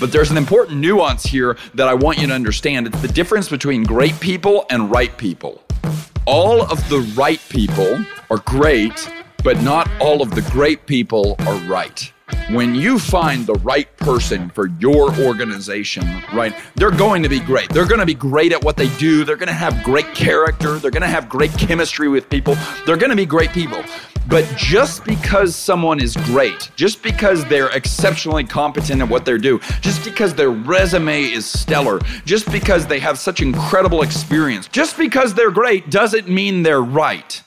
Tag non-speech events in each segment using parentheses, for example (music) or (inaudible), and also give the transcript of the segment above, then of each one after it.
But there's an important nuance here that I want you to understand. It's the difference between great people and right people. All of the right people are great, but not all of the great people are right when you find the right person for your organization, right, they're going to be great. They're going to be great at what they do. They're going to have great character. They're going to have great chemistry with people. They're going to be great people. But just because someone is great, just because they're exceptionally competent at what they do, just because their resume is stellar, just because they have such incredible experience, just because they're great doesn't mean they're right.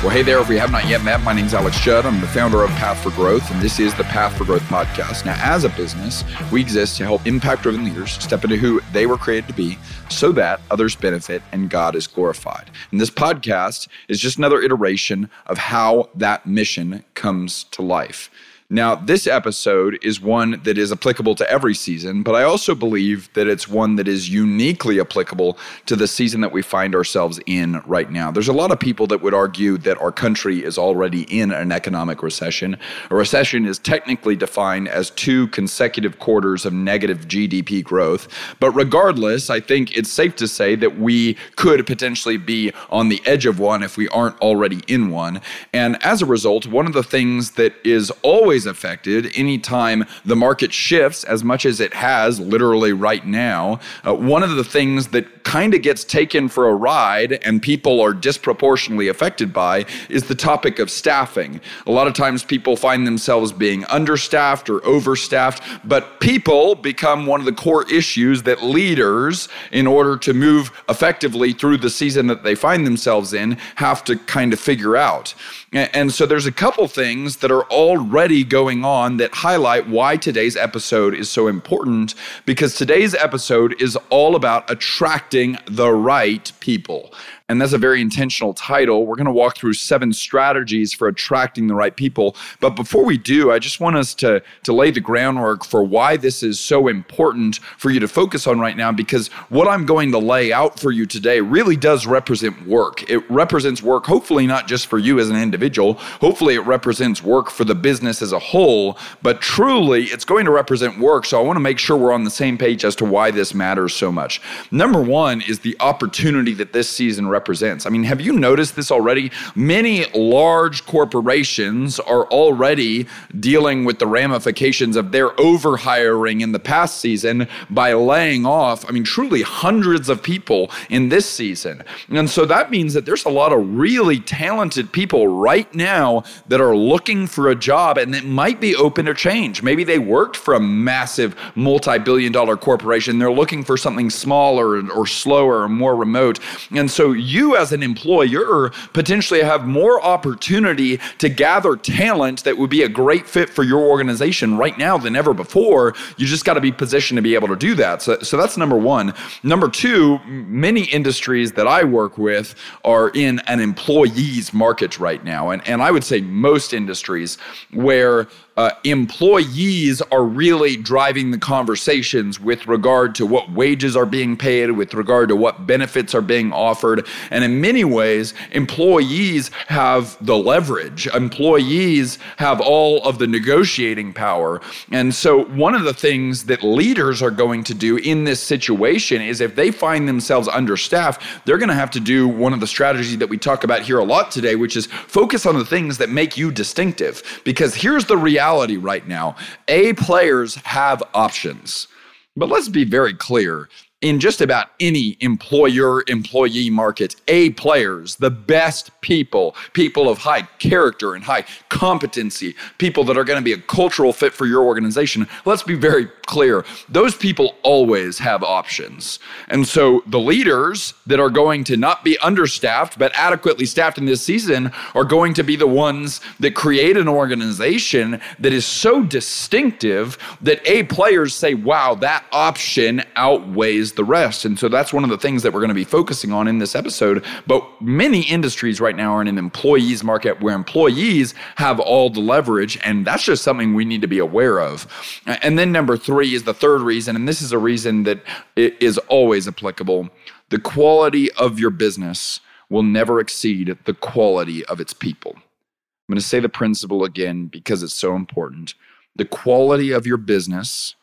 Well, hey there, if we have not yet met, my name is Alex Judd. I'm the founder of Path for Growth, and this is the Path for Growth podcast. Now, as a business, we exist to help impact driven leaders step into who they were created to be so that others benefit and God is glorified. And this podcast is just another iteration of how that mission comes to life. Now, this episode is one that is applicable to every season, but I also believe that it's one that is uniquely applicable to the season that we find ourselves in right now. There's a lot of people that would argue that our country is already in an economic recession. A recession is technically defined as two consecutive quarters of negative GDP growth. But regardless, I think it's safe to say that we could potentially be on the edge of one if we aren't already in one. And as a result, one of the things that is always always affected anytime the market shifts as much as it has literally right now. Uh, one of the things that kind of gets taken for a ride and people are disproportionately affected by is the topic of staffing. A lot of times people find themselves being understaffed or overstaffed, but people become one of the core issues that leaders, in order to move effectively through the season that they find themselves in, have to kind of figure out. And so there's a couple things that are already going on that highlight why today's episode is so important because today's episode is all about attracting the right people. And that's a very intentional title. We're going to walk through seven strategies for attracting the right people. But before we do, I just want us to, to lay the groundwork for why this is so important for you to focus on right now, because what I'm going to lay out for you today really does represent work. It represents work, hopefully, not just for you as an individual, hopefully, it represents work for the business as a whole, but truly, it's going to represent work. So I want to make sure we're on the same page as to why this matters so much. Number one is the opportunity that this season represents represents. I mean, have you noticed this already? Many large corporations are already dealing with the ramifications of their overhiring in the past season by laying off, I mean, truly hundreds of people in this season. And so that means that there's a lot of really talented people right now that are looking for a job and that might be open to change. Maybe they worked for a massive multi billion dollar corporation. They're looking for something smaller or slower or more remote. And so you as an employer potentially have more opportunity to gather talent that would be a great fit for your organization right now than ever before. You just got to be positioned to be able to do that. So, so that's number one. Number two, many industries that I work with are in an employees market right now. And, and I would say most industries where uh, employees are really driving the conversations with regard to what wages are being paid, with regard to what benefits are being offered. And in many ways, employees have the leverage, employees have all of the negotiating power. And so, one of the things that leaders are going to do in this situation is if they find themselves understaffed, they're going to have to do one of the strategies that we talk about here a lot today, which is focus on the things that make you distinctive. Because here's the reality reality right now. A players have options. But let's be very clear in just about any employer employee market, A players, the best people, people of high character and high competency, people that are going to be a cultural fit for your organization. Let's be very clear. Those people always have options. And so the leaders that are going to not be understaffed, but adequately staffed in this season are going to be the ones that create an organization that is so distinctive that A players say, wow, that option outweighs is the rest. And so that's one of the things that we're going to be focusing on in this episode. But many industries right now are in an employees market where employees have all the leverage. And that's just something we need to be aware of. And then number three is the third reason. And this is a reason that is always applicable. The quality of your business will never exceed the quality of its people. I'm going to say the principle again because it's so important. the quality of your business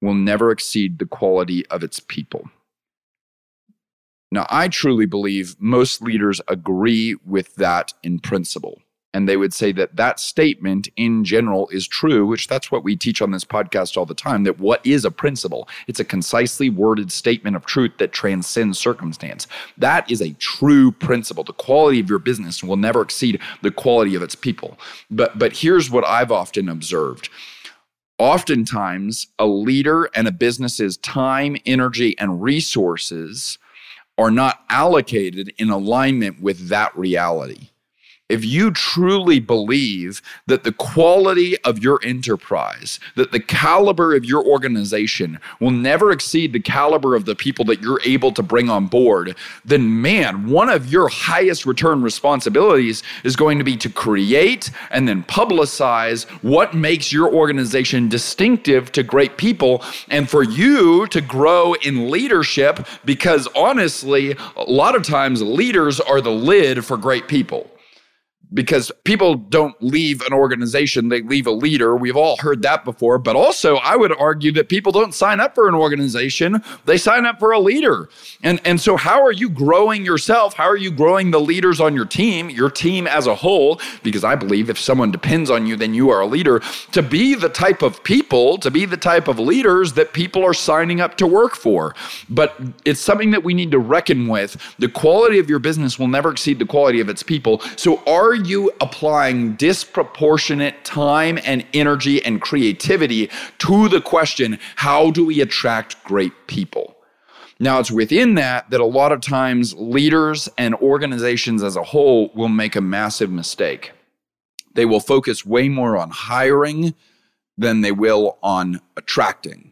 will never exceed the quality of its people. Now, I truly believe most leaders agree with that in principle. And they would say that that statement in general is true, which that's what we teach on this podcast all the time that what is a principle? It's a concisely worded statement of truth that transcends circumstance. That is a true principle. The quality of your business will never exceed the quality of its people. But, but here's what I've often observed oftentimes a leader and a business's time, energy, and resources are not allocated in alignment with that reality if you truly believe that the quality of your enterprise, that the caliber of your organization will never exceed the caliber of the people that you're able to bring on board, then man, one of your highest return responsibilities is going to be to create and then publicize what makes your organization distinctive to great people and for you to grow in leadership because honestly, a lot of times leaders are the lid for great people because people don't leave an organization, they leave a leader. We've all heard that before. But also, I would argue that people don't sign up for an organization, they sign up for a leader. And, and so, how are you growing yourself? How are you growing the leaders on your team, your team as a whole? Because I believe if someone depends on you, then you are a leader to be the type of people, to be the type of leaders that people are signing up to work for. But it's something that we need to reckon with. The quality of your business will never exceed the quality of its people. So, are you applying disproportionate time and energy and creativity to the question how do we attract great people? Now, it's within that that a lot of times leaders and organizations as a whole will make a massive mistake. They will focus way more on hiring than they will on attracting.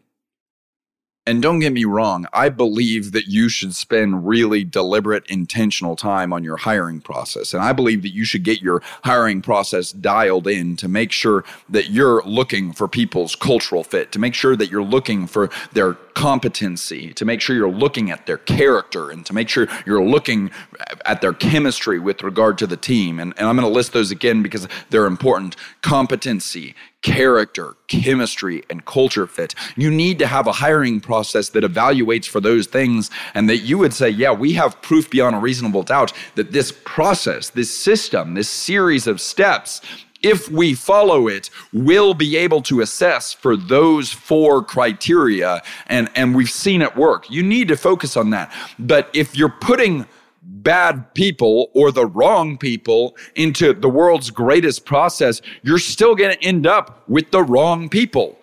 And don't get me wrong, I believe that you should spend really deliberate, intentional time on your hiring process. And I believe that you should get your hiring process dialed in to make sure that you're looking for people's cultural fit, to make sure that you're looking for their competency, to make sure you're looking at their character, and to make sure you're looking at their chemistry with regard to the team. And, and I'm going to list those again because they're important competency, character, chemistry, and culture fit. You need to have a hiring process that evaluates for those things and that you would say, yeah, we have proof beyond a reasonable doubt that this process, this system, this series of steps if we follow it, we'll be able to assess for those four criteria. And, and we've seen it work. You need to focus on that. But if you're putting bad people or the wrong people into the world's greatest process, you're still going to end up with the wrong people.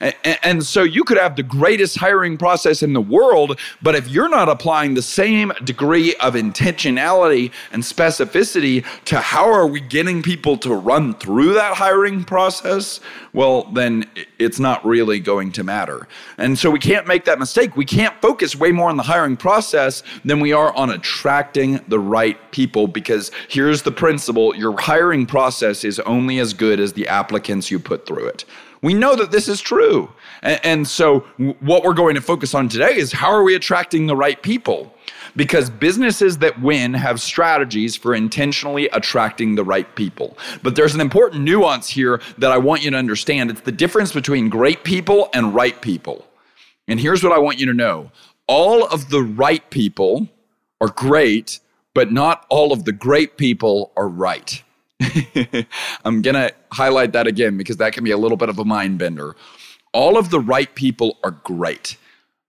And so you could have the greatest hiring process in the world, but if you're not applying the same degree of intentionality and specificity to how are we getting people to run through that hiring process, well, then it's not really going to matter. And so we can't make that mistake. We can't focus way more on the hiring process than we are on attracting the right people because here's the principle your hiring process is only as good as the applicants you put through it. We know that this is true. And, and so, what we're going to focus on today is how are we attracting the right people? Because businesses that win have strategies for intentionally attracting the right people. But there's an important nuance here that I want you to understand it's the difference between great people and right people. And here's what I want you to know all of the right people are great, but not all of the great people are right. (laughs) I'm going to highlight that again because that can be a little bit of a mind bender. All of the right people are great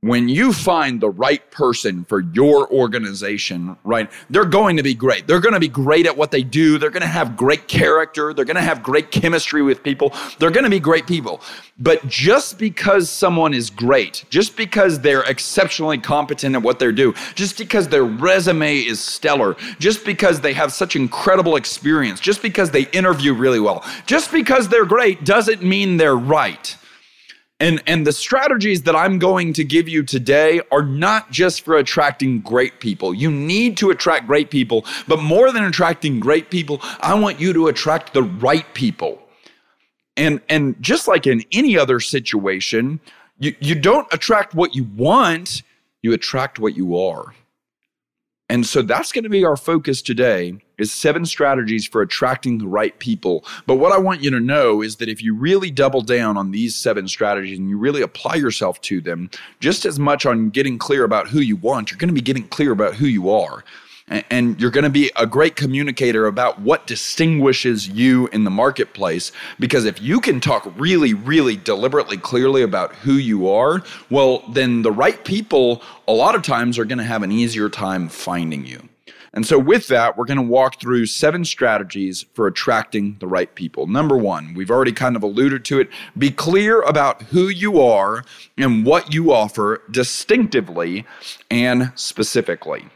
when you find the right person for your organization, right, they're going to be great. They're going to be great at what they do. They're going to have great character. They're going to have great chemistry with people. They're going to be great people. But just because someone is great, just because they're exceptionally competent at what they do, just because their resume is stellar, just because they have such incredible experience, just because they interview really well, just because they're great doesn't mean they're right. And, and the strategies that I'm going to give you today are not just for attracting great people. You need to attract great people, but more than attracting great people, I want you to attract the right people. And, and just like in any other situation, you, you don't attract what you want, you attract what you are. And so that's going to be our focus today is seven strategies for attracting the right people. But what I want you to know is that if you really double down on these seven strategies and you really apply yourself to them, just as much on getting clear about who you want, you're going to be getting clear about who you are and you're going to be a great communicator about what distinguishes you in the marketplace. Because if you can talk really, really deliberately, clearly about who you are, well, then the right people a lot of times are going to have an easier time finding you. And so, with that, we're going to walk through seven strategies for attracting the right people. Number one, we've already kind of alluded to it be clear about who you are and what you offer distinctively and specifically.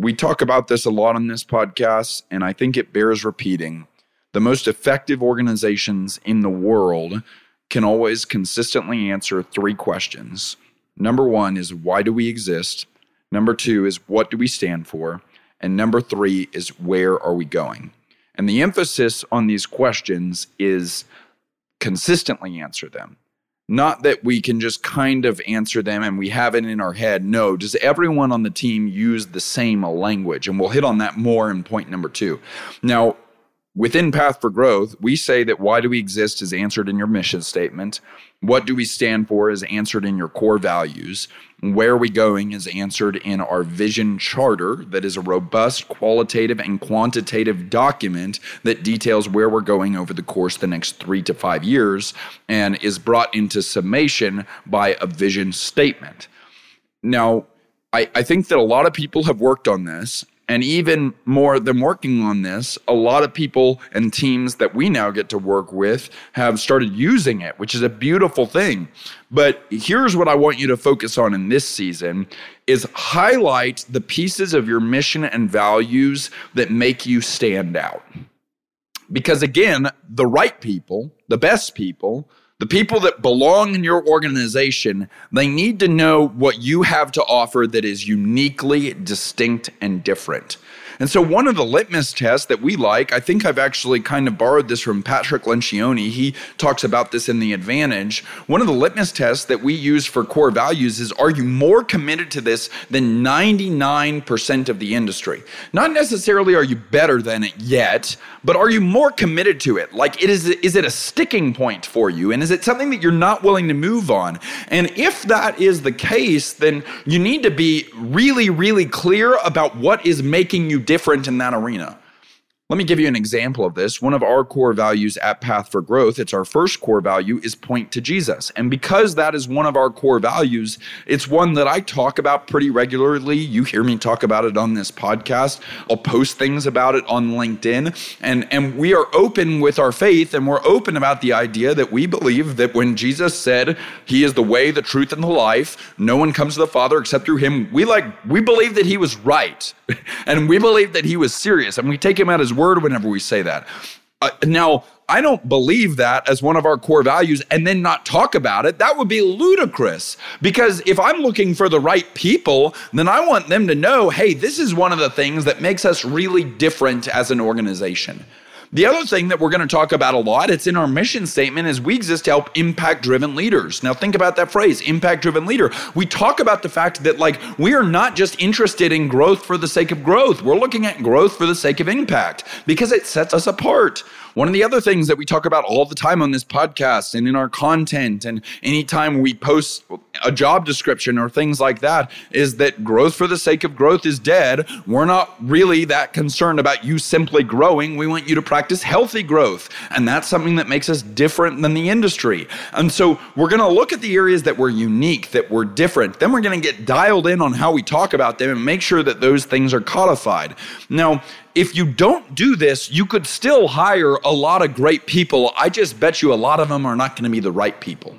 We talk about this a lot on this podcast, and I think it bears repeating. The most effective organizations in the world can always consistently answer three questions. Number one is why do we exist? Number two is what do we stand for? And number three is where are we going? And the emphasis on these questions is consistently answer them. Not that we can just kind of answer them and we have it in our head. No, does everyone on the team use the same language? And we'll hit on that more in point number two. Now, Within Path for Growth, we say that why do we exist is answered in your mission statement. What do we stand for is answered in your core values. Where are we going is answered in our vision charter, that is a robust qualitative and quantitative document that details where we're going over the course the next three to five years and is brought into summation by a vision statement. Now, I, I think that a lot of people have worked on this and even more than working on this, a lot of people and teams that we now get to work with have started using it, which is a beautiful thing. But here's what I want you to focus on in this season is highlight the pieces of your mission and values that make you stand out. Because again, the right people, the best people, the people that belong in your organization, they need to know what you have to offer that is uniquely distinct and different. And so, one of the litmus tests that we like, I think I've actually kind of borrowed this from Patrick Lencioni. He talks about this in The Advantage. One of the litmus tests that we use for core values is are you more committed to this than 99% of the industry? Not necessarily are you better than it yet, but are you more committed to it? Like, it is, is it a sticking point for you? And is it something that you're not willing to move on? And if that is the case, then you need to be really, really clear about what is making you different in that arena. Let me give you an example of this. One of our core values at Path for Growth, it's our first core value, is point to Jesus. And because that is one of our core values, it's one that I talk about pretty regularly. You hear me talk about it on this podcast. I'll post things about it on LinkedIn. And, and we are open with our faith and we're open about the idea that we believe that when Jesus said he is the way, the truth, and the life, no one comes to the Father except through him, we like we believe that he was right. (laughs) and we believe that he was serious. And we take him at his word whenever we say that. Uh, now, I don't believe that as one of our core values and then not talk about it. That would be ludicrous because if I'm looking for the right people, then I want them to know hey, this is one of the things that makes us really different as an organization. The other thing that we're going to talk about a lot, it's in our mission statement, is we exist to help impact driven leaders. Now, think about that phrase, impact driven leader. We talk about the fact that, like, we are not just interested in growth for the sake of growth, we're looking at growth for the sake of impact because it sets us apart. One of the other things that we talk about all the time on this podcast and in our content, and anytime we post a job description or things like that, is that growth for the sake of growth is dead. We're not really that concerned about you simply growing. We want you to practice healthy growth. And that's something that makes us different than the industry. And so we're going to look at the areas that we're unique, that we're different. Then we're going to get dialed in on how we talk about them and make sure that those things are codified. Now, if you don't do this, you could still hire a lot of great people. I just bet you a lot of them are not going to be the right people.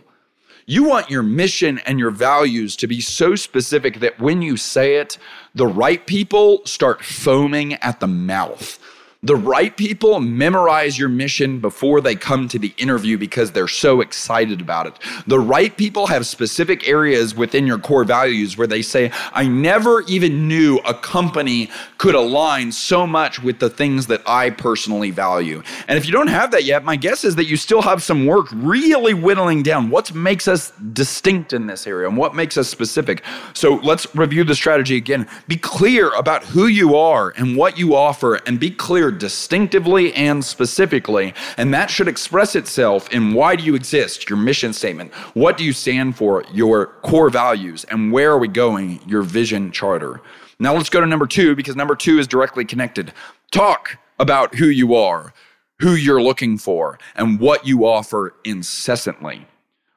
You want your mission and your values to be so specific that when you say it, the right people start foaming at the mouth. The right people memorize your mission before they come to the interview because they're so excited about it. The right people have specific areas within your core values where they say, I never even knew a company could align so much with the things that I personally value. And if you don't have that yet, my guess is that you still have some work really whittling down what makes us distinct in this area and what makes us specific. So let's review the strategy again. Be clear about who you are and what you offer, and be clear distinctively and specifically. And that should express itself in why do you exist, your mission statement, what do you stand for, your core values, and where are we going, your vision charter. Now let's go to number two because number two is directly connected. Talk about who you are, who you're looking for, and what you offer incessantly.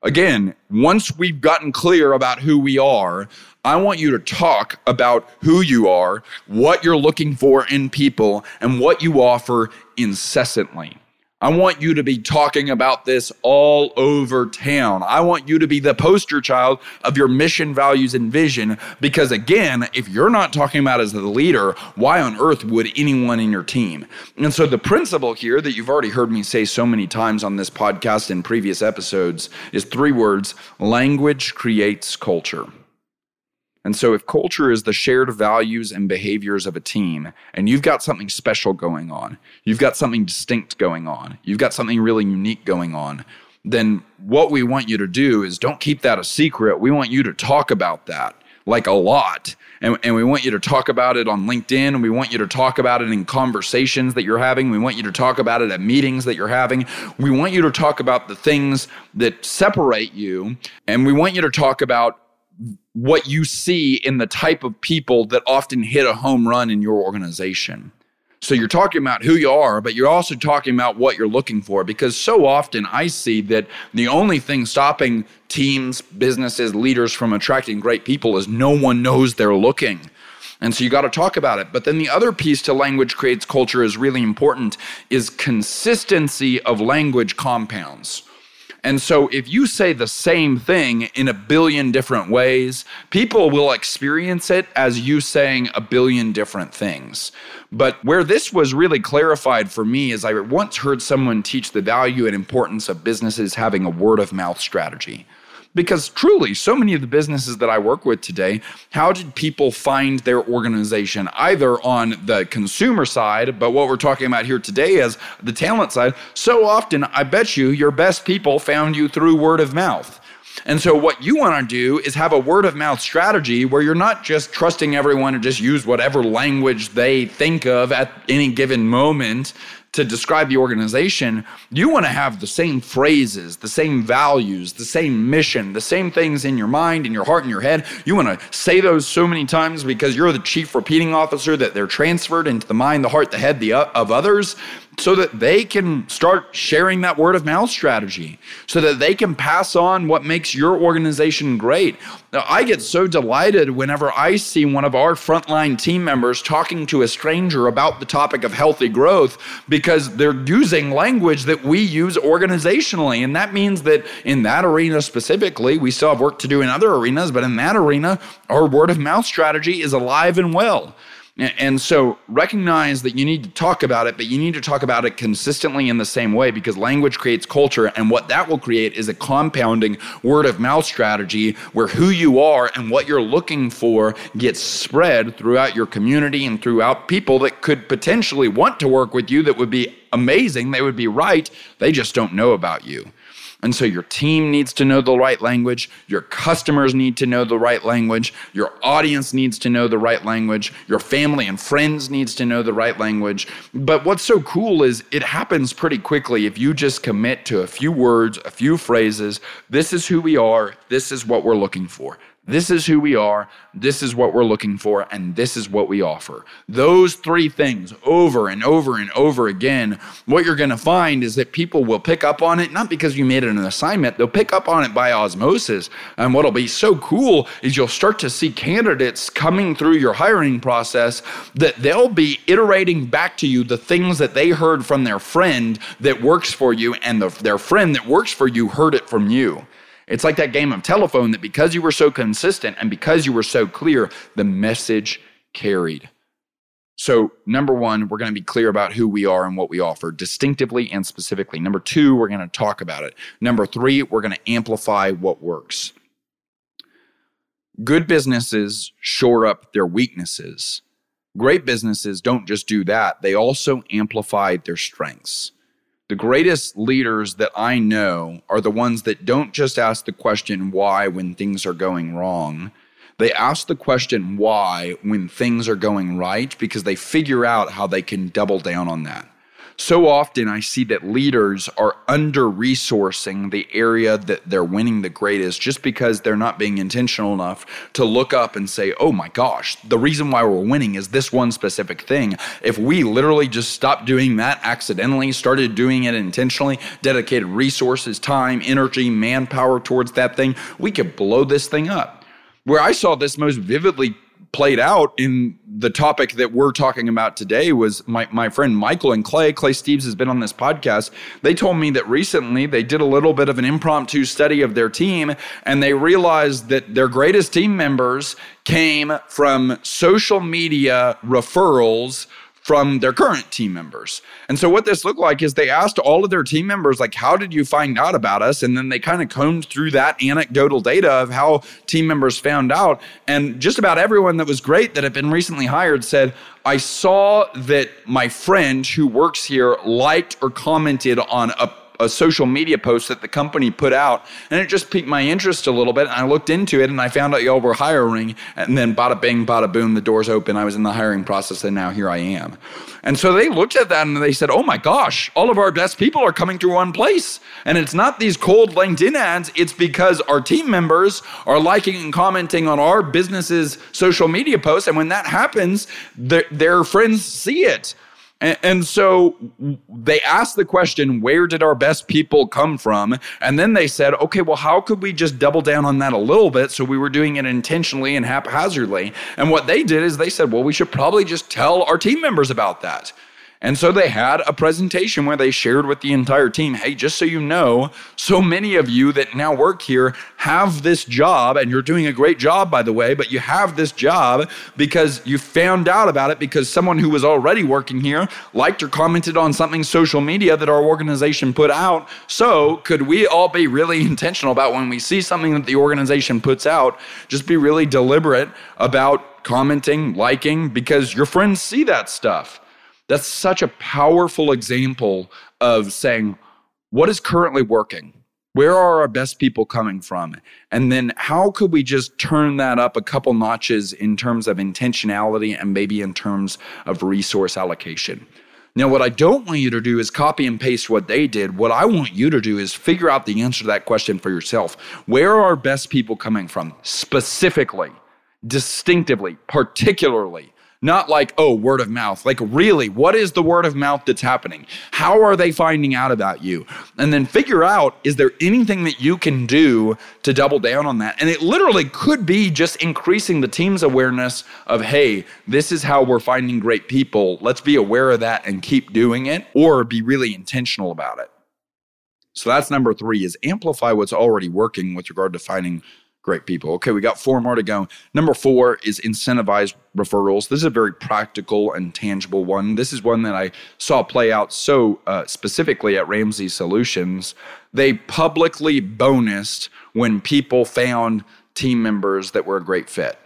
Again, once we've gotten clear about who we are, I want you to talk about who you are, what you're looking for in people, and what you offer incessantly. I want you to be talking about this all over town. I want you to be the poster child of your mission, values, and vision. Because again, if you're not talking about as the leader, why on earth would anyone in your team? And so the principle here that you've already heard me say so many times on this podcast in previous episodes is three words language creates culture. And so, if culture is the shared values and behaviors of a team, and you've got something special going on, you've got something distinct going on, you've got something really unique going on, then what we want you to do is don't keep that a secret. We want you to talk about that like a lot. And, and we want you to talk about it on LinkedIn. And we want you to talk about it in conversations that you're having. We want you to talk about it at meetings that you're having. We want you to talk about the things that separate you. And we want you to talk about what you see in the type of people that often hit a home run in your organization. So you're talking about who you are, but you're also talking about what you're looking for because so often I see that the only thing stopping teams, businesses, leaders from attracting great people is no one knows they're looking. And so you got to talk about it. But then the other piece to language creates culture is really important is consistency of language compounds. And so if you say the same thing in a billion different ways, people will experience it as you saying a billion different things. But where this was really clarified for me is I once heard someone teach the value and importance of businesses having a word of mouth strategy. Because truly, so many of the businesses that I work with today, how did people find their organization? Either on the consumer side, but what we're talking about here today is the talent side. So often, I bet you your best people found you through word of mouth. And so, what you want to do is have a word of mouth strategy where you're not just trusting everyone to just use whatever language they think of at any given moment to describe the organization, you want to have the same phrases, the same values, the same mission, the same things in your mind, in your heart, in your head. You want to say those so many times because you're the chief repeating officer that they're transferred into the mind, the heart, the head the, uh, of others so that they can start sharing that word of mouth strategy, so that they can pass on what makes your organization great. Now, I get so delighted whenever I see one of our frontline team members talking to a stranger about the topic of healthy growth because they're using language that we use organizationally. And that means that in that arena specifically, we still have work to do in other arenas, but in that arena, our word of mouth strategy is alive and well. And so recognize that you need to talk about it, but you need to talk about it consistently in the same way because language creates culture. And what that will create is a compounding word of mouth strategy where who you are and what you're looking for gets spread throughout your community and throughout people that could potentially want to work with you that would be amazing. They would be right. They just don't know about you. And so your team needs to know the right language, your customers need to know the right language, your audience needs to know the right language, your family and friends needs to know the right language. But what's so cool is it happens pretty quickly if you just commit to a few words, a few phrases. This is who we are, this is what we're looking for. This is who we are. This is what we're looking for. And this is what we offer. Those three things over and over and over again, what you're going to find is that people will pick up on it, not because you made it an assignment, they'll pick up on it by osmosis. And what'll be so cool is you'll start to see candidates coming through your hiring process that they'll be iterating back to you the things that they heard from their friend that works for you, and the, their friend that works for you heard it from you. It's like that game of telephone that because you were so consistent and because you were so clear, the message carried. So, number one, we're going to be clear about who we are and what we offer distinctively and specifically. Number two, we're going to talk about it. Number three, we're going to amplify what works. Good businesses shore up their weaknesses. Great businesses don't just do that, they also amplify their strengths. The greatest leaders that I know are the ones that don't just ask the question why when things are going wrong they ask the question why when things are going right because they figure out how they can double down on that. So often I see that leaders are under resourcing the area that they're winning the greatest just because they're not being intentional enough to look up and say, oh my gosh, the reason why we're winning is this one specific thing. If we literally just stopped doing that accidentally, started doing it intentionally, dedicated resources, time, energy, manpower towards that thing, we could blow this thing up where I saw this most vividly played out in the topic that we're talking about today was my, my friend Michael and Clay. Clay Steves has been on this podcast. They told me that recently they did a little bit of an impromptu study of their team and they realized that their greatest team members came from social media referrals from their current team members. And so what this looked like is they asked all of their team members like how did you find out about us and then they kind of combed through that anecdotal data of how team members found out and just about everyone that was great that had been recently hired said I saw that my friend who works here liked or commented on a a social media post that the company put out, and it just piqued my interest a little bit. And I looked into it, and I found out y'all were hiring, and then bada bing, bada boom, the doors open. I was in the hiring process, and now here I am. And so they looked at that and they said, "Oh my gosh, all of our best people are coming through one place." And it's not these cold LinkedIn ads; it's because our team members are liking and commenting on our business's social media posts, and when that happens, their, their friends see it. And, and, so they asked the question, where did our best people come from? And then they said, okay, well, how could we just double down on that a little bit? So we were doing it intentionally and haphazardly. And what they did is they said, well, we should probably just tell our team members about that. And so they had a presentation where they shared with the entire team hey, just so you know, so many of you that now work here have this job, and you're doing a great job, by the way, but you have this job because you found out about it because someone who was already working here liked or commented on something social media that our organization put out. So, could we all be really (laughs) intentional about when we see something that the organization puts out, just be really deliberate about commenting, liking, because your friends see that stuff? That's such a powerful example of saying, what is currently working? Where are our best people coming from? And then how could we just turn that up a couple notches in terms of intentionality and maybe in terms of resource allocation? Now, what I don't want you to do is copy and paste what they did. What I want you to do is figure out the answer to that question for yourself. Where are our best people coming from? Specifically, distinctively, particularly. Not like, oh, word of mouth. Like, really, what is the word of mouth that's happening? How are they finding out about you? And then figure out, is there anything that you can do to double down on that? And it literally could be just increasing the team's awareness of, hey, this is how we're finding great people. Let's be aware of that and keep doing it, or be really intentional about it. So that's number three is amplify what's already working with regard to finding great people. Okay, we got four more to go. Number four is incentivize referrals. This is a very practical and tangible one. This is one that I saw play out so uh, specifically at Ramsey Solutions. They publicly bonused when people found team members that were a great fit.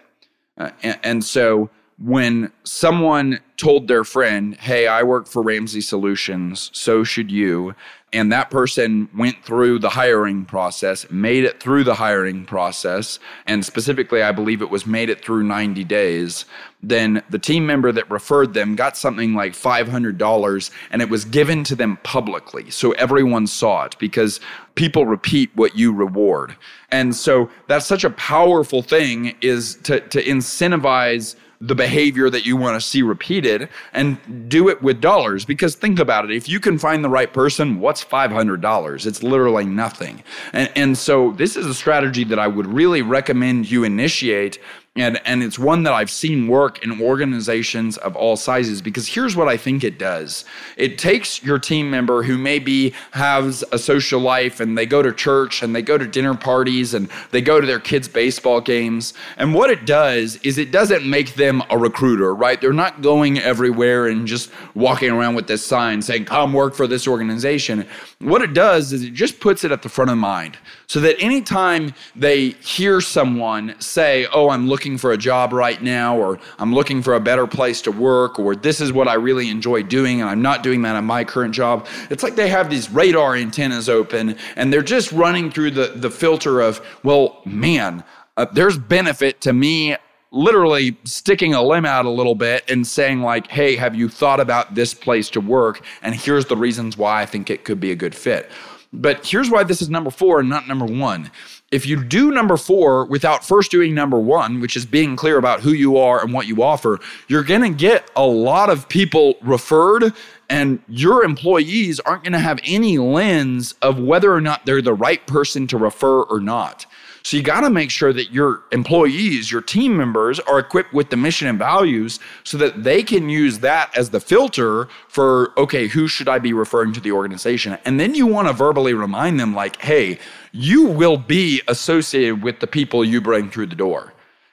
Uh, and, and so when someone told their friend, Hey, I work for Ramsey Solutions, so should you, and that person went through the hiring process, made it through the hiring process, and specifically, I believe it was made it through 90 days, then the team member that referred them got something like $500 and it was given to them publicly. So everyone saw it because people repeat what you reward. And so that's such a powerful thing is to, to incentivize the behavior that you want to see repeated and do it with dollars. Because think about it if you can find the right person, what's $500? It's literally nothing. And, and so, this is a strategy that I would really recommend you initiate And, and it's one that I've seen work in organizations of all sizes because here's what I think it does. It takes your team member who maybe has a social life and they go to church and they go to dinner parties and they go to their kids' baseball games. And what it does is it doesn't make them a recruiter, right? They're not going everywhere and just walking around with this sign saying, come work for this organization. What it does is it just puts it at the front of mind so that anytime they hear someone say, oh, I'm looking for a job right now, or I'm looking for a better place to work, or this is what I really enjoy doing, and I'm not doing that in my current job. It's like they have these radar antennas open, and they're just running through the, the filter of, well, man, uh, there's benefit to me literally sticking a limb out a little bit and saying like hey have you thought about this place to work and here's the reasons why i think it could be a good fit but here's why this is number four and not number one if you do number four without first doing number one, which is being clear about who you are and what you offer, you're going to get a lot of people referred, and your employees aren't going to have any lens of whether or not they're the right person to refer or not. So you got to make sure that your employees, your team members are equipped with the mission and values so that they can use that as the filter for, okay, who should I be referring to the organization? And then you want to verbally remind them, like, hey, you will be associated with the people you bring through the door.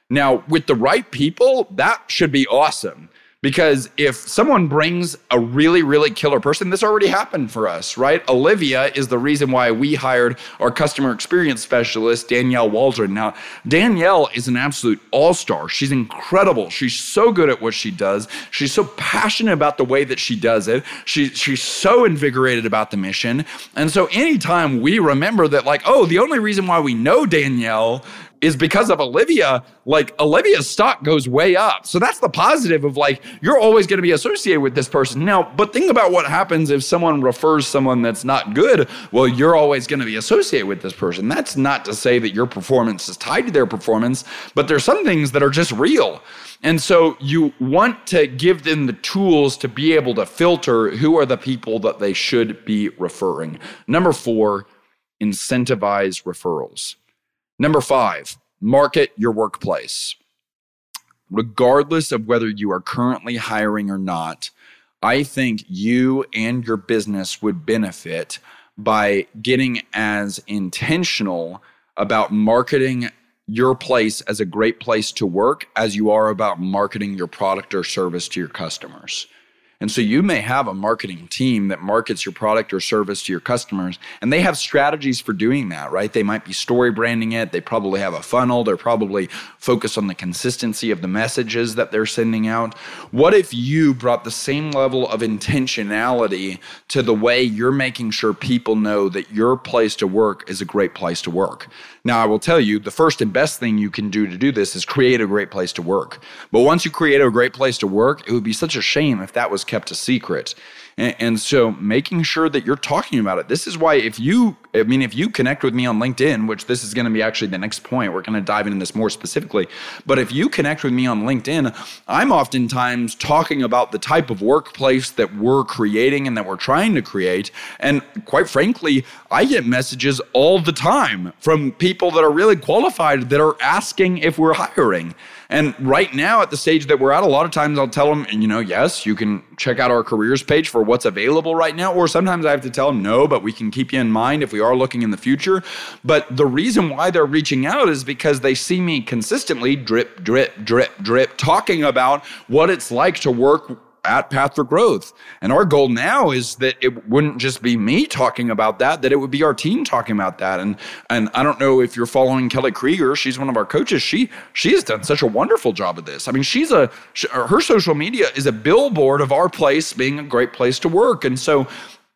Now, with the right people, that should be awesome. Because if someone brings a really, really killer person, this already happened for us, right? Olivia is the reason why we hired our customer experience specialist, Danielle Waldron. Now, Danielle is an absolute all star. She's incredible. She's so good at what she does. She's so passionate about the way that she does it. She, she's so invigorated about the mission. And so, anytime we remember that, like, oh, the only reason why we know Danielle is because of Olivia, like Olivia's stock goes way up. So that's the positive of like, you're always going to be associated with this person. Now, but think about what happens if someone refers someone that's not good. Well, you're always going to be associated with this person. That's not to say that your performance is tied to their performance, but there's some things that are just real. And so you want to give them the tools to be able to filter who are the people that they should be referring. Number four, incentivize referrals. Number five, market your workplace. Regardless of whether you are currently hiring or not, I think you and your business would benefit by getting as intentional about marketing your place as a great place to work as you are about marketing your product or service to your customers. And so you may have a marketing team that markets your product or service to your customers, and they have strategies for doing that, right? They might be story branding it. They probably have a funnel. They're probably focused on the consistency of the messages that they're sending out. What if you brought the same level of intentionality to the way you're making sure people know that your place to work is a great place to work? Now, I will tell you the first and best thing you can do to do this is create a great place to work. But once you create a great place to work, it would be such a shame if that was kept a secret. And, and, so making sure that you're talking about it. This is why if you, I mean, if you connect with me on LinkedIn, which this is going to be actually the next point, we're going to dive into this more specifically. But if you connect with me on LinkedIn, I'm oftentimes talking about the type of workplace that we're creating and that we're trying to create. And quite frankly, I get messages all the time from people that are really qualified that are asking if we're hiring. And right now, at the stage that we're at, a lot of times I'll tell them, you know, yes, you can check out our careers page for what's available right now. Or sometimes I have to tell them, no, but we can keep you in mind if we are looking in the future. But the reason why they're reaching out is because they see me consistently drip, drip, drip, drip, talking about what it's like to work at Path for Growth. And our goal now is that it wouldn't just be me talking about that, that it would be our team talking about that. And and I don't know if you're following Kelly Krieger, she's one of our coaches. She she has done such a wonderful job of this. I mean, she's a her social media is a billboard of our place being a great place to work. And so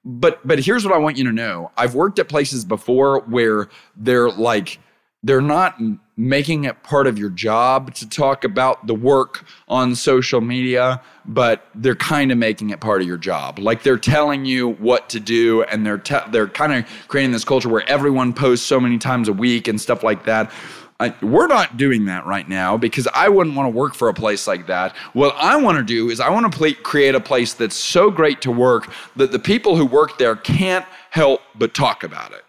but but here's what I want you to know. I've worked at places before where they're like they're not making it part of your job to talk about the work on social media, but they're kind of making it part of your job. Like they're telling you what to do, and they're te- they're kind of creating this culture where everyone posts so many times a week and stuff like that. I, we're not doing that right now because I wouldn't want to work for a place like that. What I want to do is I want to create a place that's so great to work that the people who work there can't help but talk about it.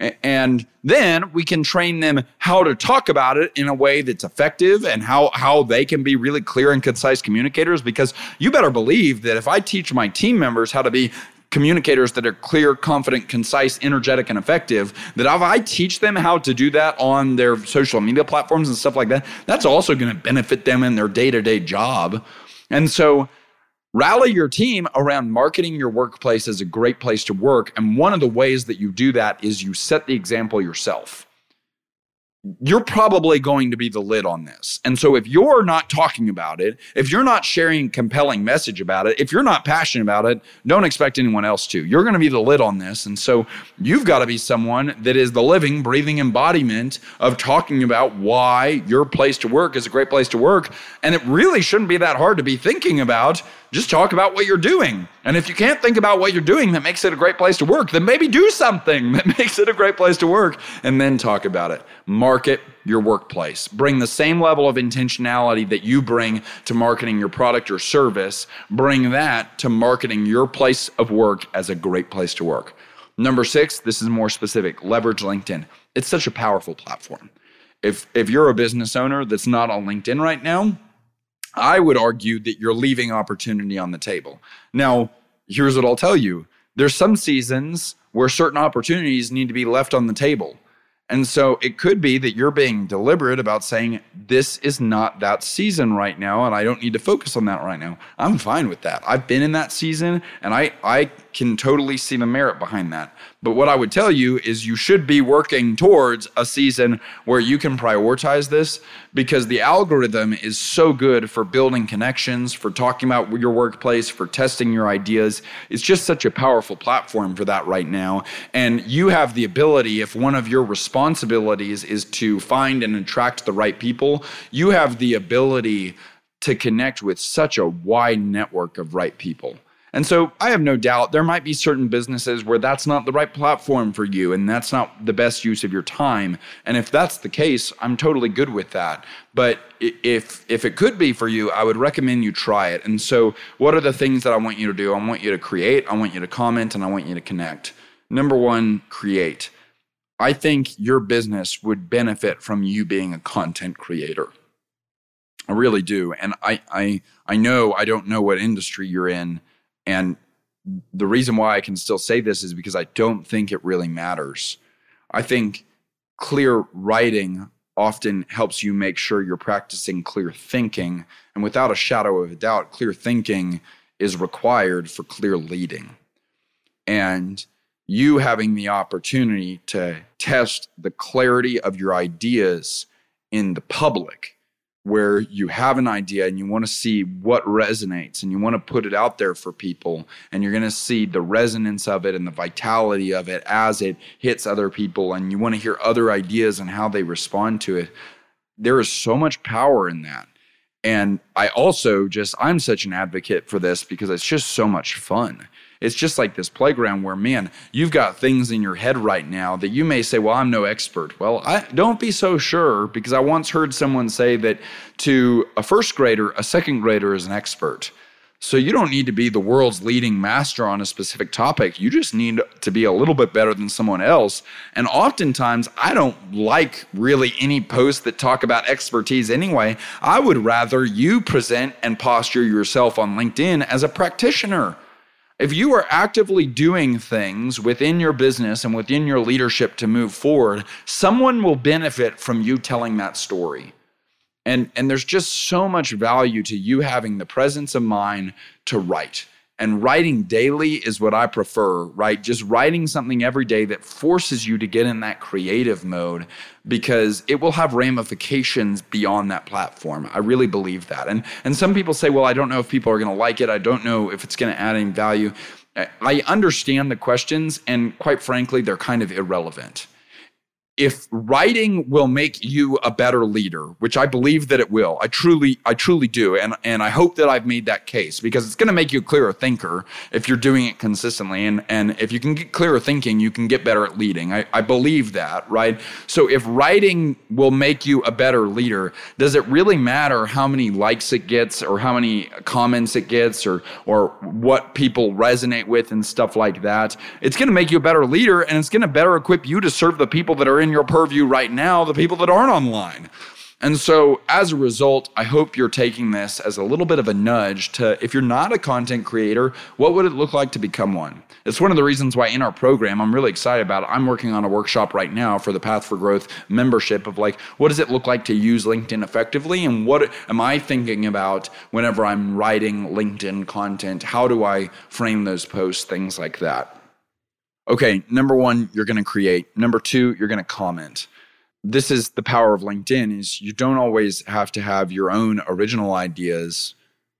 And then we can train them how to talk about it in a way that's effective and how, how they can be really clear and concise communicators. Because you better believe that if I teach my team members how to be communicators that are clear, confident, concise, energetic, and effective, that if I teach them how to do that on their social media platforms and stuff like that, that's also going to benefit them in their day to day job. And so, Rally your team around marketing your workplace as a great place to work. And one of the ways that you do that is you set the example yourself you're probably going to be the lid on this. And so if you're not talking about it, if you're not sharing a compelling message about it, if you're not passionate about it, don't expect anyone else to. You're going to be the lid on this. And so you've got to be someone that is the living, breathing embodiment of talking about why your place to work is a great place to work. And it really shouldn't be that hard to be thinking about just talk about what you're doing. And if you can't think about what you're doing that makes it a great place to work, then maybe do something (laughs) that makes it a great place to work and then talk about it. Market your workplace. Bring the same level of intentionality that you bring to marketing your product or service, bring that to marketing your place of work as a great place to work. Number six, this is more specific leverage LinkedIn. It's such a powerful platform. If, if you're a business owner that's not on LinkedIn right now, I would argue that you're leaving opportunity on the table. Now, here's what I'll tell you there's some seasons where certain opportunities need to be left on the table. And so it could be that you're being deliberate about saying, this is not that season right now, and I don't need to focus on that right now. I'm fine with that. I've been in that season, and I, I can totally see the merit behind that. But what I would tell you is you should be working towards a season where you can prioritize this because the algorithm is so good for building connections, for talking about your workplace, for testing your ideas. It's just such a powerful platform for that right now. And you have the ability, if one of your responsibilities is to find and attract the right people, you have the ability to connect with such a wide network of right people. And so I have no doubt there might be certain businesses where that's not the right platform for you and that's not the best use of your time. And if that's the case, I'm totally good with that. But if if it could be for you, I would recommend you try it. And so what are the things that I want you to do? I want you to create, I want you to comment, and I want you to connect. Number 1, create. I think your business would benefit from you being a content creator. I really do. And I I I know I don't know what industry you're in and the reason why I can still say this is because I don't think it really matters. I think clear writing often helps you make sure you're practicing clear thinking. And without a shadow of a doubt, clear thinking is required for clear leading. And you having the opportunity to test the clarity of your ideas in the public where you have an idea and you want to see what resonates and you want to put it out there for people and you're going to see the resonance of it and the vitality of it as it hits other people and you want to hear other ideas and how they respond to it there is so much power in that. And i also just i'm such an advocate for this because it's just so much fun it's just like this playground where, man, you've got things in your head right now that you may say, well, I'm no expert. Well, I don't be so sure because I once heard someone say that to a first grader, a second grader is an expert. So you don't need to be the world's leading master on a specific topic. You just need to be a little bit better than someone else. And oftentimes, I don't like really any posts that talk about expertise anyway. I would rather you present and posture yourself on LinkedIn as a practitioner if you are actively doing things within your business and within your leadership to move forward, someone will benefit from you telling that story. And, and there's just so much value to you having the presence of mind to write. And writing daily is what I prefer, right? Just writing something every day that forces you to get in that creative mode because it will have ramifications beyond that platform. I really believe that. And and some people say, "Well, I don't know if people are going to like it. I don't know if it's going to add any value." I understand the questions and quite frankly, they're kind of irrelevant. If writing will make you a better leader which i believe that it will i truly i truly do and and i hope that i've made that case because it's going to make you a clearer thinker if you're doing it consistently and and if you can get clearer thinking you can get better at leading. I, I believe that right? So if writing will make you a better leader does it really matter how many likes it gets or how many comments it gets or or what people resonate with and stuff like that? It's going to make you a better leader and it's going to better equip you to serve the people that are in your purview right now, the people that aren't online. And so, as a result, I hope you're taking this as a little bit of a nudge to if you're not a content creator, what would it look like to become one? It's one of the reasons why in our program, I'm really excited about it. I'm working on a workshop right now for the Path for Growth membership of like, what does it look like to use LinkedIn effectively? And what am I thinking about whenever I'm writing LinkedIn content? How do I frame those posts? Things like that okay, number one, you're going to create. Number two, you're going to comment. This is the power of LinkedIn is you don't always have to have your own original ideas.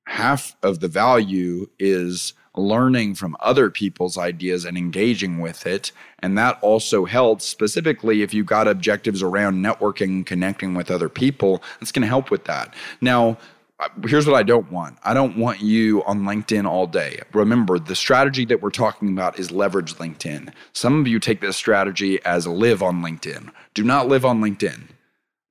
Half of the value is learning from other people's ideas and engaging with it. And that also helps specifically if you've got objectives around networking, connecting with other people, it's going to help with that. Now, here's what I don't want. I don't want you on LinkedIn all day. Remember, the strategy that we're talking about is leverage LinkedIn. Some of you take this strategy as live on LinkedIn. Do not live on LinkedIn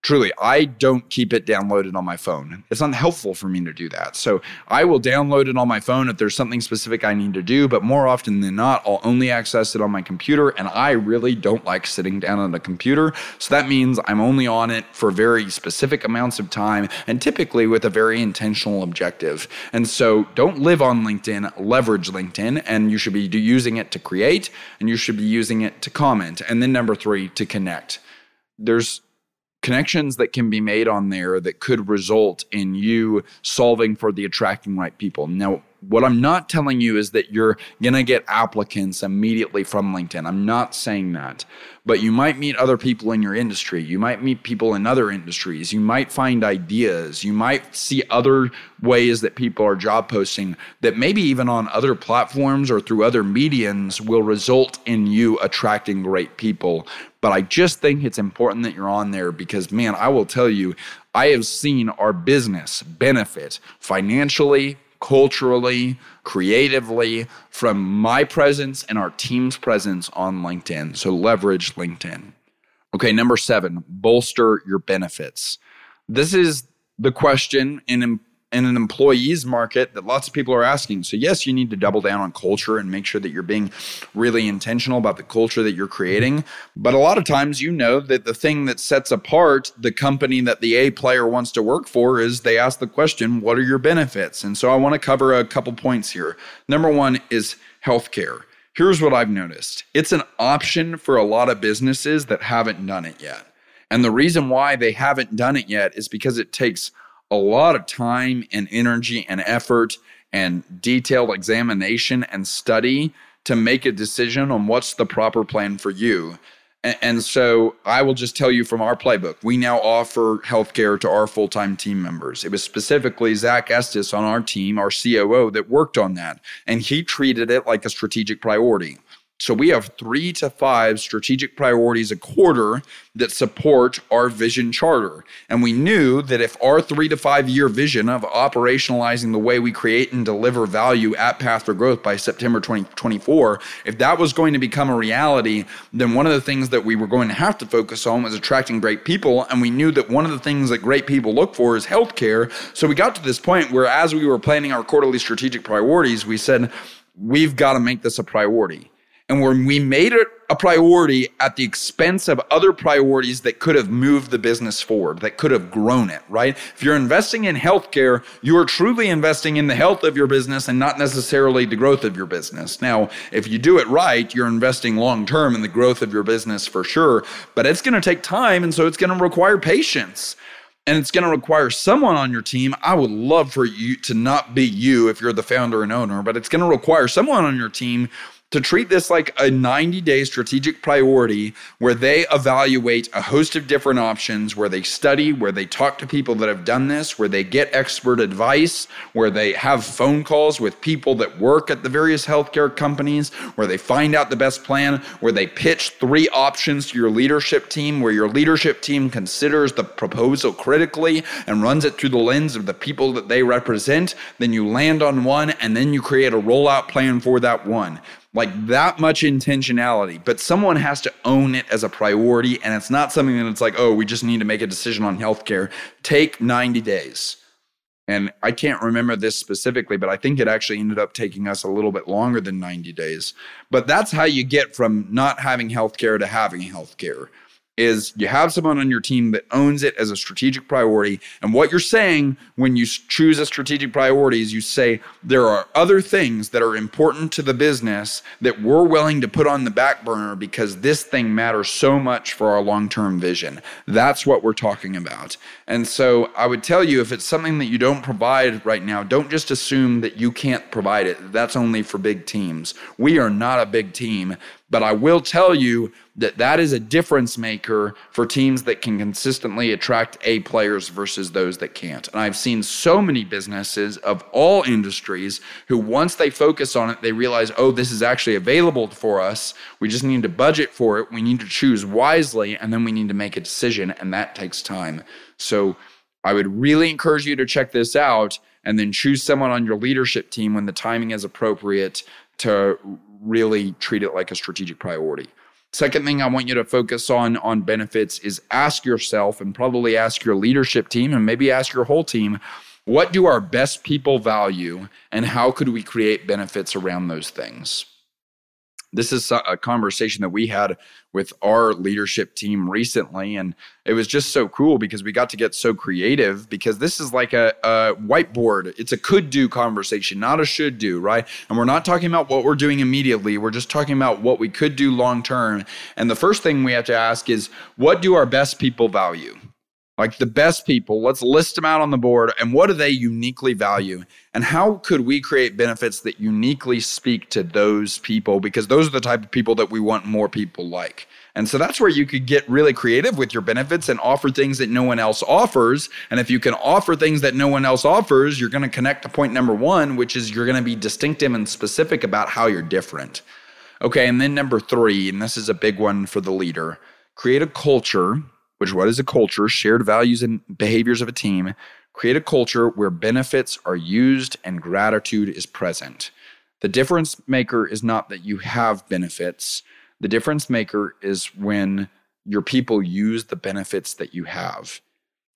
truly i don't keep it downloaded on my phone. It's not helpful for me to do that. So i will download it on my phone if there's something specific i need to do but more often than not i'll only access it on my computer and i really don't like sitting down on a computer. So that means i'm only on it for very specific amounts of time and typically with a very intentional objective. And so don't live on linkedin leverage linkedin and you should be using it to create and you should be using it to comment. And then number three to connect. There's connections that can be made on there that could result in you solving for the attracting right people. Now, what I'm not telling you is that you're going to get applicants immediately from LinkedIn. I'm not saying that. But you might meet other people in your industry. You might meet people in other industries. You might find ideas. You might see other ways that people are job posting that maybe even on other platforms or through other mediums will result in you attracting great people. But I just think it's important that you're on there because, man, I will tell you, I have seen our business benefit financially, culturally, creatively from my presence and our team's presence on LinkedIn. So leverage LinkedIn. Okay, number seven, bolster your benefits. This is the question in in an employees market that lots of people are asking. So, yes, you need to double down on culture and make sure that you're being really intentional about the culture that you're creating. But a lot of times, you know that the thing that sets apart the company that the A player wants to work for is they ask the question, What are your benefits? And so, I want to cover a couple points here. Number one is healthcare. Here's what I've noticed it's an option for a lot of businesses that haven't done it yet. And the reason why they haven't done it yet is because it takes a lot of time and energy and effort and detailed examination and study to make a decision on what's the proper plan for you. And, so I will just tell you from our playbook, we now offer healthcare to our full time team members. It was specifically Zach Estes on our team, our COO, that worked on that. And he treated it like a strategic priority. So we have three to five strategic priorities a quarter that support our vision charter. And we knew that if our three to five year vision of operationalizing the way we create and deliver value at Path for Growth by September 2024, if that was going to become a reality, then one of the things that we were going to have to focus on was attracting great people. And we knew that one of the things that great people look for is healthcare. So we got to this point where as we were planning our quarterly strategic priorities, we said, we've got to make this a priority and when we made it a priority at the expense of other priorities that could have moved the business forward, that could have grown it, right? If you're investing in healthcare, you are truly investing in the health of your business and not necessarily the growth of your business. Now, if you do it right, you're investing long term in the growth of your business for sure, but it's going to take time. And so it's going to require patience and it's going to require someone on your team. I would love for you to not be you if you're the founder and owner, but it's going to require someone on your team to treat this like a 90 day strategic priority where they evaluate a host of different options, where they study, where they talk to people that have done this, where they get expert advice, where they have phone calls with people that work at the various healthcare companies, where they find out the best plan, where they pitch three options to your leadership team, where your leadership team considers the proposal critically and runs it through the lens of the people that they represent. Then you land on one and then you create a rollout plan for that one like that much intentionality but someone has to own it as a priority and it's not something that it's like oh we just need to make a decision on healthcare. Take 90 days. And i can't remember this specifically but i think it actually ended up taking us a little bit longer than 90 days. But that's how you get from not having healthcare to having healthcare is you have someone on your team that owns it as a strategic priority. And what you're saying when you choose a strategic priority is you say, there are other things that are important to the business that we're willing to put on the back burner because this thing matters so much for our long term vision. That's what we're talking about. And so I would tell you if it's something that you don't provide right now, don't just assume that you can't provide it. That's only for big teams. We are not a big team. But I will tell you that that is a difference maker for teams that can consistently attract A players versus those that can't. And I've seen so many businesses of all industries who, once they focus on it, they realize, oh, this is actually available for us. We just need to budget for it. We need to choose wisely, and then we need to make a decision. And that takes time. So I would really encourage you to check this out and then choose someone on your leadership team when the timing is appropriate to really treat it like a strategic priority. Second thing I want you to focus on on benefits is ask yourself and probably ask your leadership team and maybe ask your whole team what do our best people value and how could we create benefits around those things? This is a conversation that we had with our leadership team recently and it was just so cool because we got to get so creative because this is like a, a, whiteboard. It's a could do conversation not a should do right? And we're not talking about what we're doing immediately. We're just talking about what we could do long term and the first thing we have to ask is what do our best people value like the best people, let's list them out on the board and what do they uniquely value? And how could we create benefits that uniquely speak to those people? Because those are the type of people that we want more people like. And so that's where you could get really creative with your benefits and offer things that no one else offers. And if you can offer things that no one else offers, you're going to connect to point number one, which is you're going to be distinctive and specific about how you're different. Okay, and then number three, and this is a big one for the leader create a culture which what is a culture, shared values and behaviors of a team, create a culture where benefits are used and gratitude is present. The difference maker is not that you have benefits. The difference maker is when your people use the benefits that you have.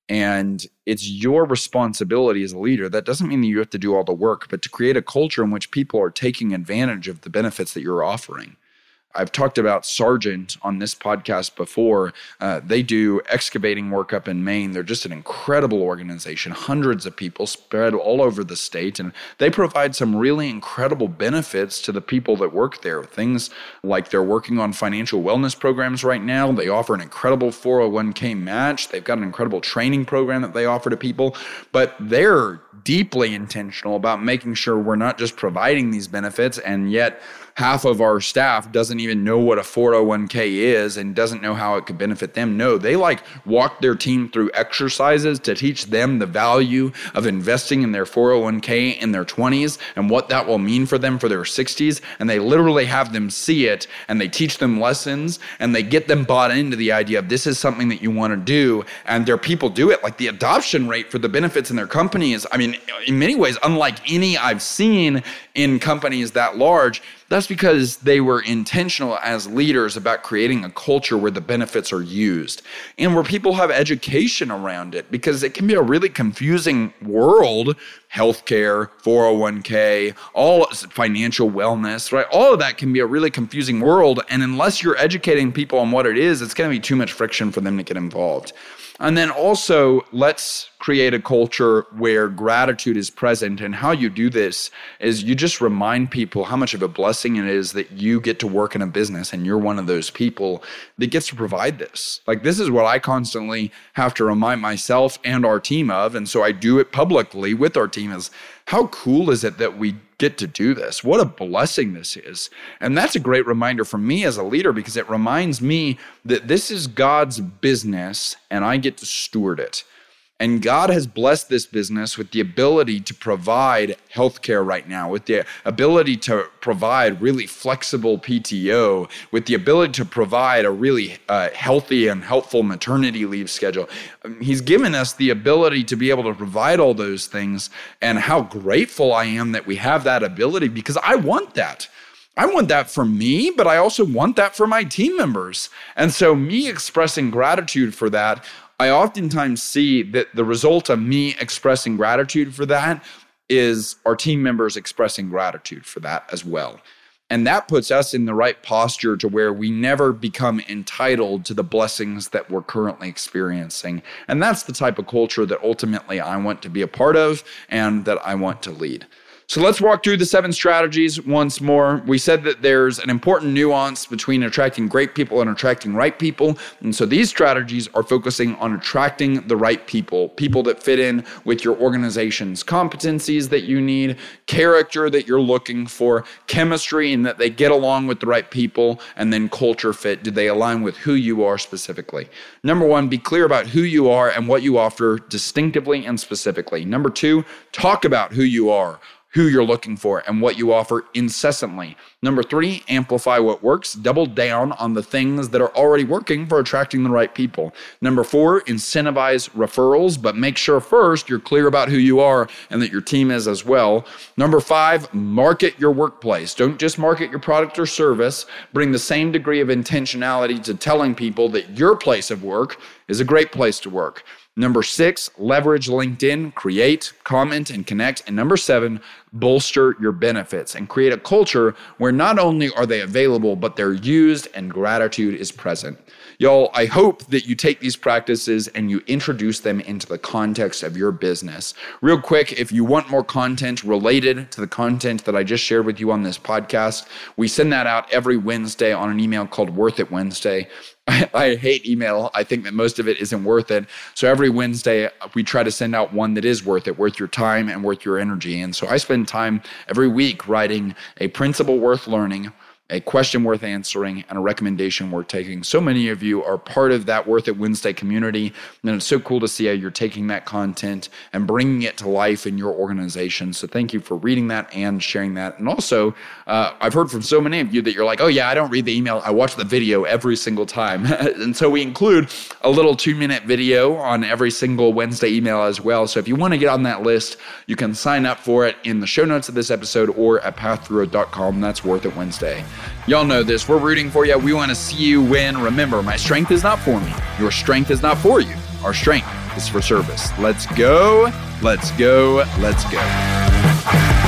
And it's your responsibility as a leader. That doesn't mean that you have to do all the work, but to create a culture in which people are taking advantage of the benefits that you're offering. I've talked about Sargent on this podcast before. Uh, they do excavating work up in Maine. They're just an incredible organization, hundreds of people spread all over the state, and they provide some really incredible benefits to the people that work there. Things like they're working on financial wellness programs right now. They offer an incredible 401k match. They've got an incredible training program that they offer to people, but they're deeply intentional about making sure we're not just providing these benefits and yet half of our staff doesn't even know what a 401k is and doesn't know how it could benefit them. No, they like walk their team through exercises to teach them the value of investing in their 401k in their 20s and what that will mean for them for their 60s. And they literally have them see it and they teach them lessons and they get them bought into the idea of this is something that you want to do. And their people do it. Like the adoption rate for the benefits in their company is, I mean, in many ways, unlike any I've seen in companies that large that's because they were intentional as leaders about creating a culture where the benefits are used and where people have education around it because it can be a really confusing world healthcare, 401k, all financial wellness, right? All of that can be a really confusing world. And unless you're educating people on what it is, it's going to be too much friction for them to get involved. And then also, let's create a culture where gratitude is present. And how you do this is you just remind people how much of a blessing it is that you get to work in a business and you're one of those people that gets to provide this. Like, this is what I constantly have to remind myself and our team of. And so I do it publicly with our team is how cool is it that we get to do this. What a blessing this is. And that's a great reminder for me as a leader because it reminds me that this is God's business and I get to steward it. And God has blessed this business with the ability to provide healthcare right now, with the ability to provide really flexible PTO, with the ability to provide a really uh, healthy and helpful maternity leave schedule. Um, he's given us the ability to be able to provide all those things. And how grateful I am that we have that ability because I want that. I want that for me, but I also want that for my team members. And so, me expressing gratitude for that I oftentimes see that the result of me expressing gratitude for that is our team members expressing gratitude for that as well. And that puts us in the right posture to where we never become entitled to the blessings that we're currently experiencing. And that's the type of culture that ultimately I want to be a part of and that I want to lead. So let's walk through the seven strategies once more. We said that there's an important nuance between attracting great people and attracting right people. And so these strategies are focusing on attracting the right people, people that fit in with your organization's competencies that you need, character that you're looking for, chemistry, and that they get along with the right people, and then culture fit. Do they align with who you are specifically? Number one, be clear about who you are and what you offer distinctively and specifically. Number two, talk about who you are who you're looking for and what you offer incessantly. Number three, amplify what works. Double down on the things that are already working for attracting the right people. Number four, incentivize referrals, but make sure first you're clear about who you are and that your team is as well. Number five, market your workplace. Don't just market your product or service. Bring the same degree of intentionality to telling people that your place of work is a great place to work. Number six, leverage LinkedIn, create, comment, and connect. And number seven, bolster your benefits and create a culture where not only are they available, but they're used and gratitude is present. Y'all, I hope that you take these practices and you introduce them into the context of your business. Real quick, if you want more content related to the content that I just shared with you on this podcast, we send that out every Wednesday on an email called Worth It Wednesday. I, (laughs) I, hate email. I think that most of it isn't worth it. So every Wednesday, we try to send out one that is worth it, worth your time and worth your energy. And so I spend time every week writing a principle worth learning a question worth answering, and a recommendation worth taking. So many of you are part of that Worth It Wednesday community. And it's so cool to see how you're taking that content and bringing it to life in your organization. So thank you for reading that and sharing that. And also, uh, I've heard from so many of you that you're like, oh, yeah, I don't read the email. I watch the video every single time. (laughs) and so we include a little two minute video on every single Wednesday email as well. So if you want to get on that list, you can sign up for it in the show notes of this episode or at pathforgrowth.com. That's Worth It Wednesday. Y'all know this. We're rooting for you. We want to see you win. Remember, my strength is not for me. Your strength is not for you. Our strength is for service. Let's go. Let's go. Let's go.